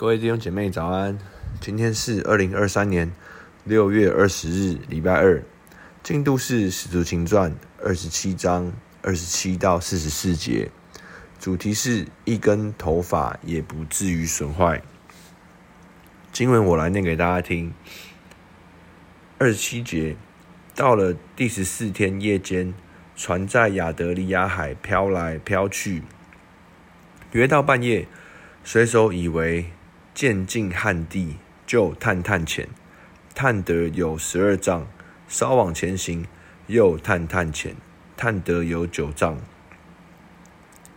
各位弟兄姐妹早安，今天是二零二三年六月二十日，礼拜二，进度是《使徒行传》二十七章二十七到四十四节，主题是一根头发也不至于损坏。经文我来念给大家听。二十七节，到了第十四天夜间，船在亚得里亚海飘来飘去，约到半夜，水手以为渐近旱地，就探探浅，探得有十二丈，稍往前行，又探探浅，探得有九丈，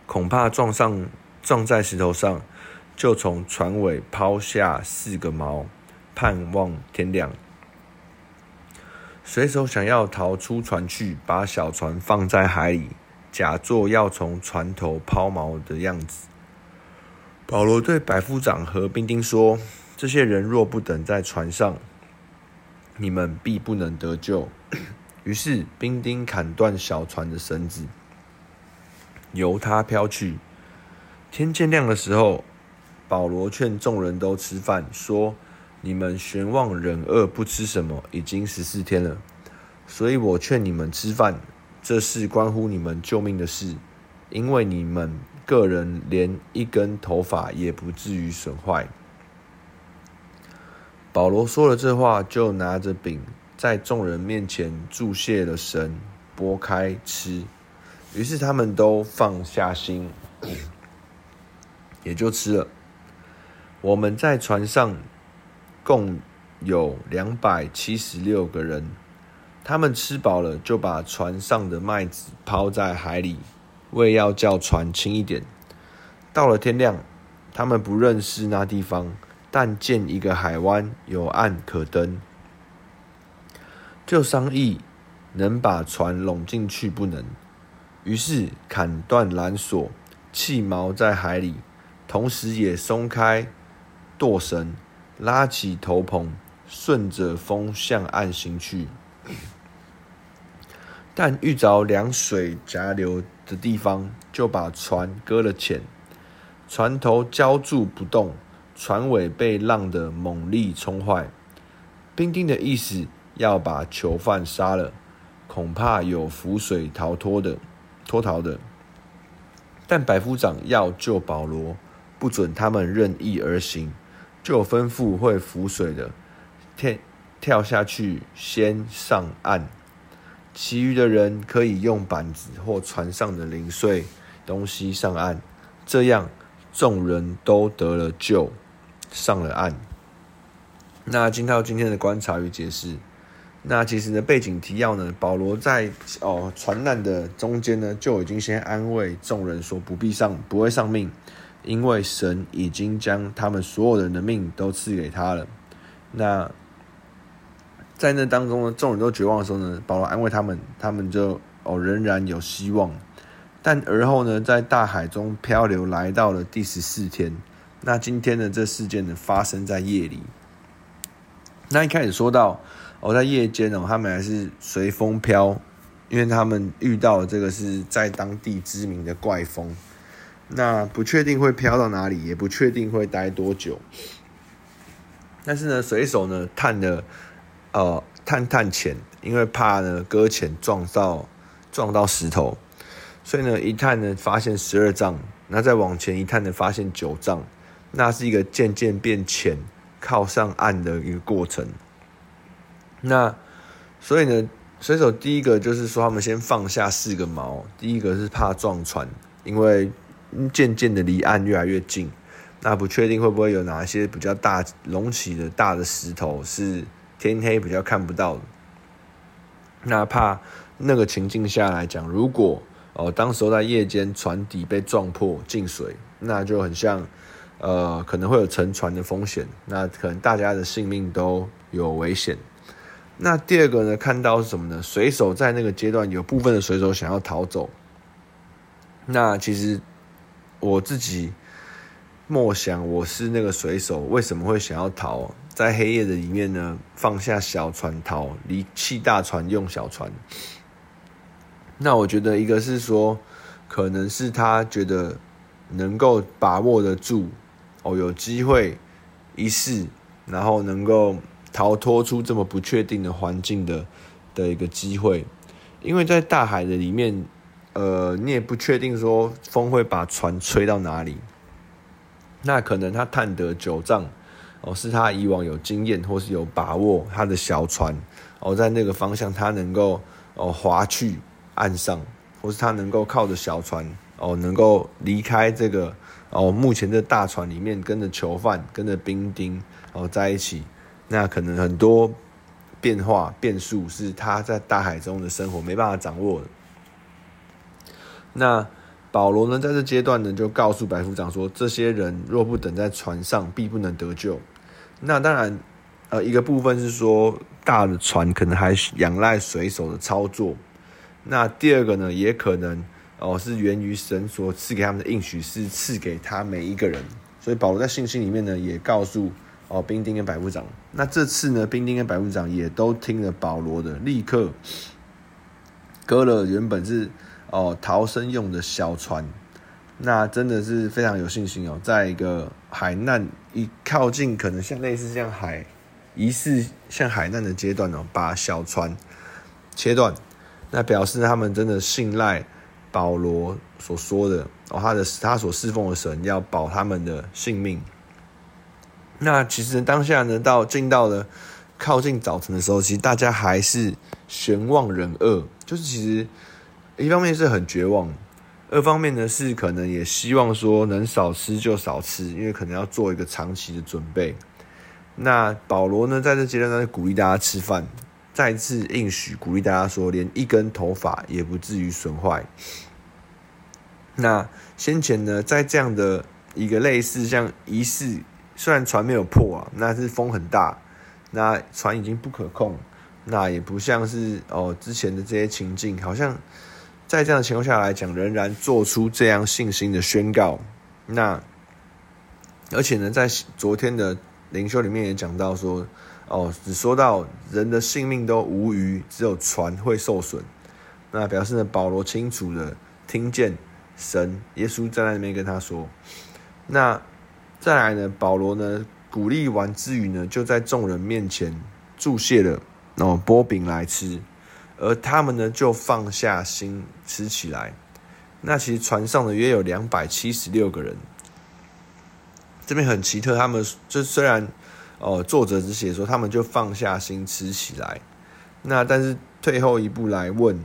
恐怕撞上撞在石头上，就从船尾抛下四个锚，盼望天亮。水手想要逃出船去，把小船放在海里，假作要从船头抛锚的样子。保罗对百夫长和兵丁说：“这些人若不等在船上，你们必不能得救。”于是兵丁砍断小船的绳子，由它飘去。天渐亮的时候，保罗劝众人都吃饭，说：“你们悬望忍饿不吃什么，已经十四天了。所以我劝你们吃饭，这是关乎你们救命的事，因为你们。”个人连一根头发也不至于损坏。保罗说了这话，就拿着饼在众人面前祝谢了神，拨开吃。于是他们都放下心，也就吃了。我们在船上共有两百七十六个人，他们吃饱了，就把船上的麦子抛在海里。为要叫船轻一点，到了天亮，他们不认识那地方，但见一个海湾有岸可登，就商议能把船拢进去不能。于是砍断缆索，弃锚在海里，同时也松开舵绳，拉起头篷，顺着风向岸行去。但遇着凉水夹流的地方，就把船搁了浅，船头胶住不动，船尾被浪的猛力冲坏。兵丁的意思要把囚犯杀了，恐怕有浮水逃脱的脱逃的。但百夫长要救保罗，不准他们任意而行，就吩咐会浮水的跳跳下去，先上岸。其余的人可以用板子或船上的零碎东西上岸，这样众人都得了救，上了岸。那今天今天的观察与解释，那其实呢背景提要呢，保罗在哦船难的中间呢就已经先安慰众人说不必上不会丧命，因为神已经将他们所有人的命都赐给他了。那在那当中呢，众人都绝望的时候呢，保罗安慰他们，他们就哦仍然有希望。但而后呢，在大海中漂流，来到了第十四天。那今天的这事件呢，发生在夜里。那一开始说到哦，在夜间哦，他们还是随风飘，因为他们遇到了这个是在当地知名的怪风。那不确定会飘到哪里，也不确定会待多久。但是呢，水手呢探了。呃，探探潜，因为怕呢搁浅撞到撞到石头，所以呢一探呢发现十二丈，那再往前一探呢发现九丈，那是一个渐渐变浅，靠上岸的一个过程。那所以呢，水手第一个就是说他们先放下四个锚，第一个是怕撞船，因为渐渐的离岸越来越近，那不确定会不会有哪一些比较大隆起的大的石头是。天黑比较看不到，那怕那个情境下来讲，如果哦，当时候在夜间船底被撞破进水，那就很像呃，可能会有沉船的风险，那可能大家的性命都有危险。那第二个呢，看到是什么呢？水手在那个阶段，有部分的水手想要逃走。那其实我自己默想，我是那个水手，为什么会想要逃？在黑夜的里面呢，放下小船逃，离弃大船用小船。那我觉得一个是说，可能是他觉得能够把握得住，哦，有机会一试，然后能够逃脱出这么不确定的环境的的一个机会。因为在大海的里面，呃，你也不确定说风会把船吹到哪里。那可能他探得九丈，哦，是他以往有经验或是有把握，他的小船哦，在那个方向他能够哦划去岸上，或是他能够靠着小船哦，能够离开这个哦目前的大船里面，跟着囚犯、跟着兵丁哦在一起。那可能很多。变化变数是他在大海中的生活没办法掌握的。那保罗呢，在这阶段呢，就告诉百夫长说：这些人若不等在船上，必不能得救。那当然，呃，一个部分是说大的船可能还仰赖水手的操作。那第二个呢，也可能哦是源于神所赐给他们的应许，是赐给他每一个人。所以保罗在信心里面呢，也告诉。哦，兵丁跟百夫长，那这次呢，兵丁跟百夫长也都听了保罗的，立刻割了原本是哦逃生用的小船，那真的是非常有信心哦，在一个海难一靠近，可能像类似像海疑似像海难的阶段哦，把小船切断，那表示他们真的信赖保罗所说的哦，他的他所侍奉的神要保他们的性命。那其实当下呢，到进到了靠近早晨的时候，其实大家还是悬望忍饿，就是其实一方面是很绝望，二方面呢是可能也希望说能少吃就少吃，因为可能要做一个长期的准备。那保罗呢在这阶段呢鼓励大家吃饭，再次应许鼓励大家说，连一根头发也不至于损坏。那先前呢在这样的一个类似像仪式。虽然船没有破啊，那是风很大，那船已经不可控，那也不像是哦之前的这些情境，好像在这样的情况下来讲，仍然做出这样信心的宣告。那而且呢，在昨天的灵修里面也讲到说，哦，只说到人的性命都无余，只有船会受损。那表示呢，保罗清楚的听见神耶稣站在那边跟他说，那。再来呢，保罗呢鼓励完之余呢，就在众人面前祝谢了，哦，波饼来吃，而他们呢就放下心吃起来。那其实船上呢约有两百七十六个人，这边很奇特，他们就虽然哦作者只写说他们就放下心吃起来，那但是退后一步来问，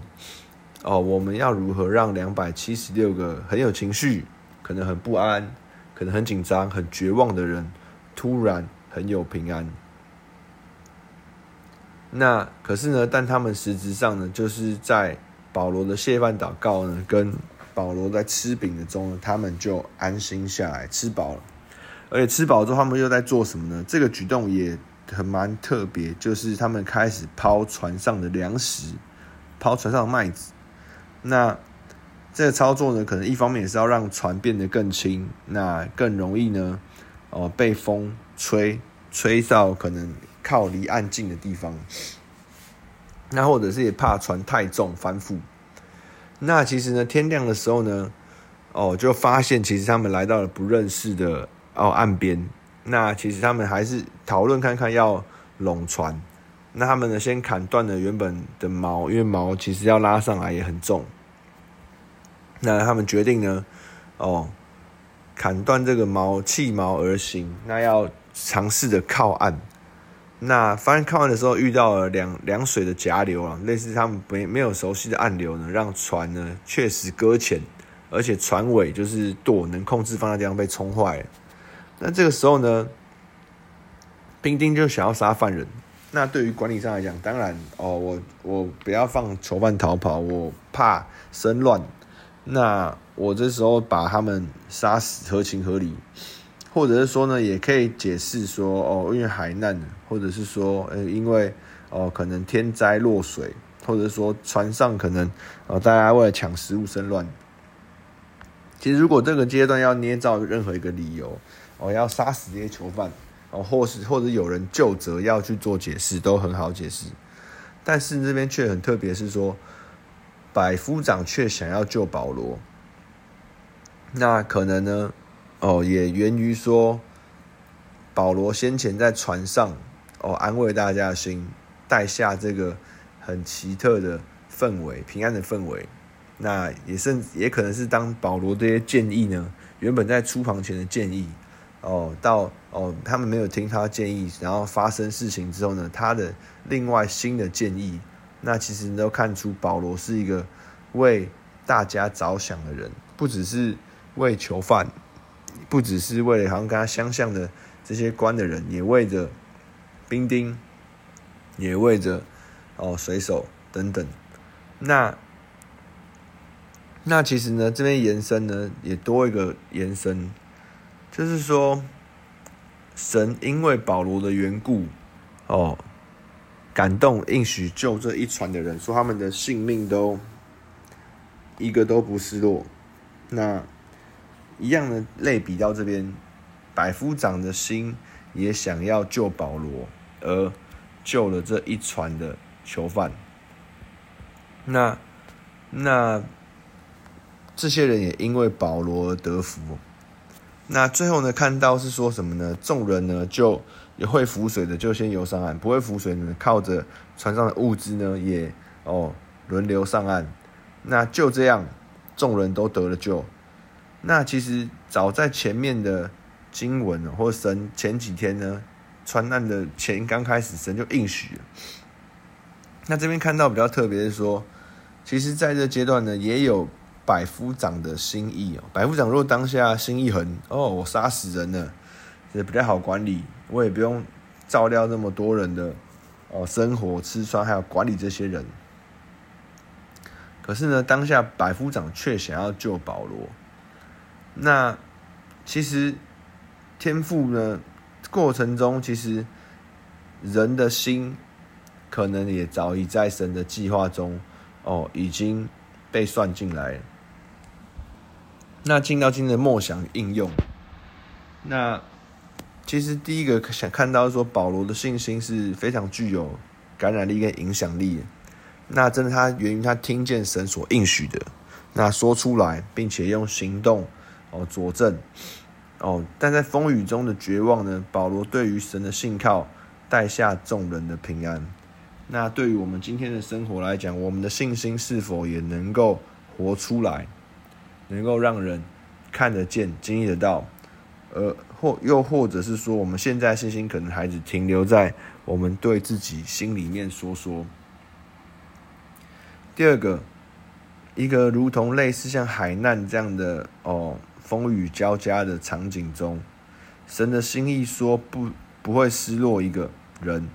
哦，我们要如何让两百七十六个很有情绪，可能很不安。可能很紧张、很绝望的人，突然很有平安。那可是呢，但他们实质上呢，就是在保罗的谢饭祷告呢，跟保罗在吃饼的中呢，他们就安心下来，吃饱了。而且吃饱之后，他们又在做什么呢？这个举动也很蛮特别，就是他们开始抛船上的粮食，抛船上的麦子。那这个操作呢，可能一方面也是要让船变得更轻，那更容易呢，哦，被风吹吹到可能靠离岸近的地方。那或者是也怕船太重翻覆。那其实呢，天亮的时候呢，哦，就发现其实他们来到了不认识的哦岸边。那其实他们还是讨论看看要拢船。那他们呢，先砍断了原本的锚，因为锚其实要拉上来也很重。那他们决定呢，哦，砍断这个锚，弃锚而行。那要尝试着靠岸。那翻看完的时候遇到了两两水的夹流啊，类似他们没没有熟悉的暗流呢，让船呢确实搁浅，而且船尾就是舵能控制方向地方被冲坏了。那这个时候呢，兵丁就想要杀犯人。那对于管理上来讲，当然哦，我我不要放囚犯逃跑，我怕生乱。那我这时候把他们杀死合情合理，或者是说呢，也可以解释说哦，因为海难，或者是说呃，因为哦，可能天灾落水，或者是说船上可能哦，大家为了抢食物生乱。其实如果这个阶段要捏造任何一个理由，哦，要杀死这些囚犯，哦，或是或者有人究责要去做解释，都很好解释。但是这边却很特别，是说。百夫长却想要救保罗，那可能呢？哦，也源于说保罗先前在船上哦，安慰大家的心，带下这个很奇特的氛围，平安的氛围。那也甚也可能是当保罗这些建议呢，原本在出航前的建议哦，到哦他们没有听他建议，然后发生事情之后呢，他的另外新的建议，那其实都看出保罗是一个为大家着想的人，不只是为囚犯，不只是为了好像跟他相像的这些官的人，也为着兵丁，也为着哦水手等等，那。那其实呢，这边延伸呢，也多一个延伸，就是说，神因为保罗的缘故，哦，感动应许救这一船的人，说他们的性命都一个都不失落。那一样的类比到这边，百夫长的心也想要救保罗，而救了这一船的囚犯。那那。这些人也因为保罗而得福。那最后呢，看到是说什么呢？众人呢就也会浮水的，就先游上岸；不会浮水呢，靠着船上的物资呢，也哦轮流上岸。那就这样，众人都得了救。那其实早在前面的经文，或神前几天呢，船难的前刚开始，神就应许了。那这边看到比较特别的是说，其实在这阶段呢，也有。百夫长的心意哦，百夫长若当下心一横哦，我杀死人了，也比较好管理，我也不用照料那么多人的哦生活吃穿，还有管理这些人。可是呢，当下百夫长却想要救保罗。那其实天赋呢，过程中其实人的心可能也早已在神的计划中哦，已经被算进来。那进到今天的默想应用，那其实第一个想看到说保罗的信心是非常具有感染力跟影响力。那真的他源于他听见神所应许的，那说出来，并且用行动哦佐证哦。但在风雨中的绝望呢，保罗对于神的信靠带下众人的平安。那对于我们今天的生活来讲，我们的信心是否也能够活出来？能够让人看得见、经历得到，呃，或又或者是说，我们现在信心可能还只停留在我们对自己心里面说说。第二个，一个如同类似像海难这样的哦，风雨交加的场景中，神的心意说不不会失落一个人，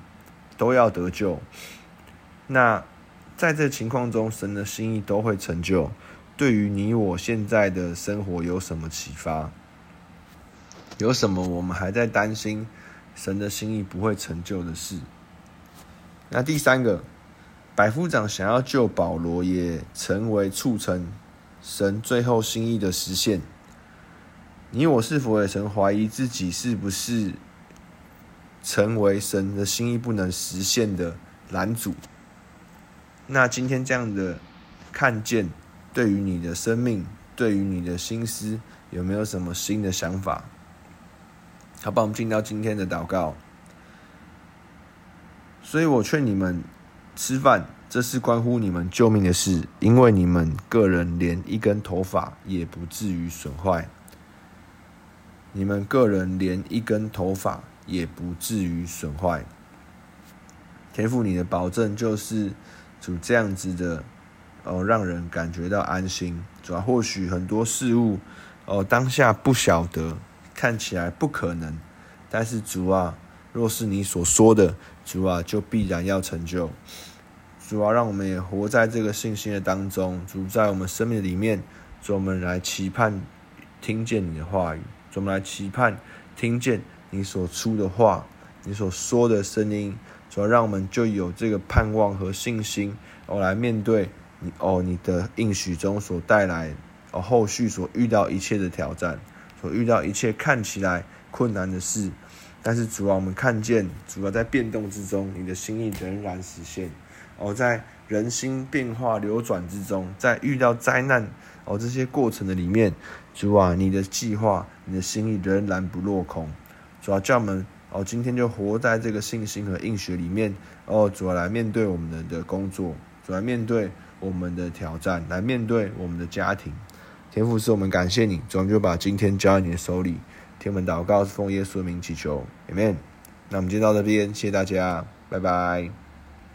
都要得救。那在这情况中，神的心意都会成就。对于你我现在的生活有什么启发？有什么我们还在担心神的心意不会成就的事？那第三个，百夫长想要救保罗，也成为促成神最后心意的实现。你我是否也曾怀疑自己是不是成为神的心意不能实现的拦阻？那今天这样的看见。对于你的生命，对于你的心思，有没有什么新的想法？好吧，我们进到今天的祷告。所以我劝你们吃饭，这是关乎你们救命的事，因为你们个人连一根头发也不至于损坏。你们个人连一根头发也不至于损坏。天父，你的保证就是主这样子的。哦，让人感觉到安心。主要或许很多事物，哦，当下不晓得，看起来不可能，但是主啊，若是你所说的，主啊，就必然要成就。主啊，让我们也活在这个信心的当中。主在我们生命里面，主我们来期盼听见你的话语，主我们来期盼听见你所出的话，你所说的声音。主要让我们就有这个盼望和信心，我来面对。你哦，你的应许中所带来哦，后续所遇到一切的挑战，所遇到一切看起来困难的事，但是主啊，我们看见主要，在变动之中，你的心意仍然实现。哦，在人心变化流转之中，在遇到灾难哦这些过程的里面，主啊，你的计划、你的心意仍然不落空。主啊，叫我们哦，今天就活在这个信心和应许里面哦，主要来面对我们的的工作，主要来面对我们的挑战，来面对我们的家庭。天父，是我们感谢你，主，我们就把今天交在你的手里。天门祷告，奉耶稣的名祈求，Amen。那我们今天到这边，谢谢大家，拜拜。